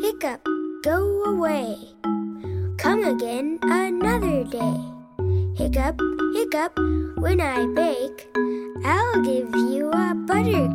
Hiccup, go away. Come again another day. Hiccup, hiccup, when I bake, I'll give you a butter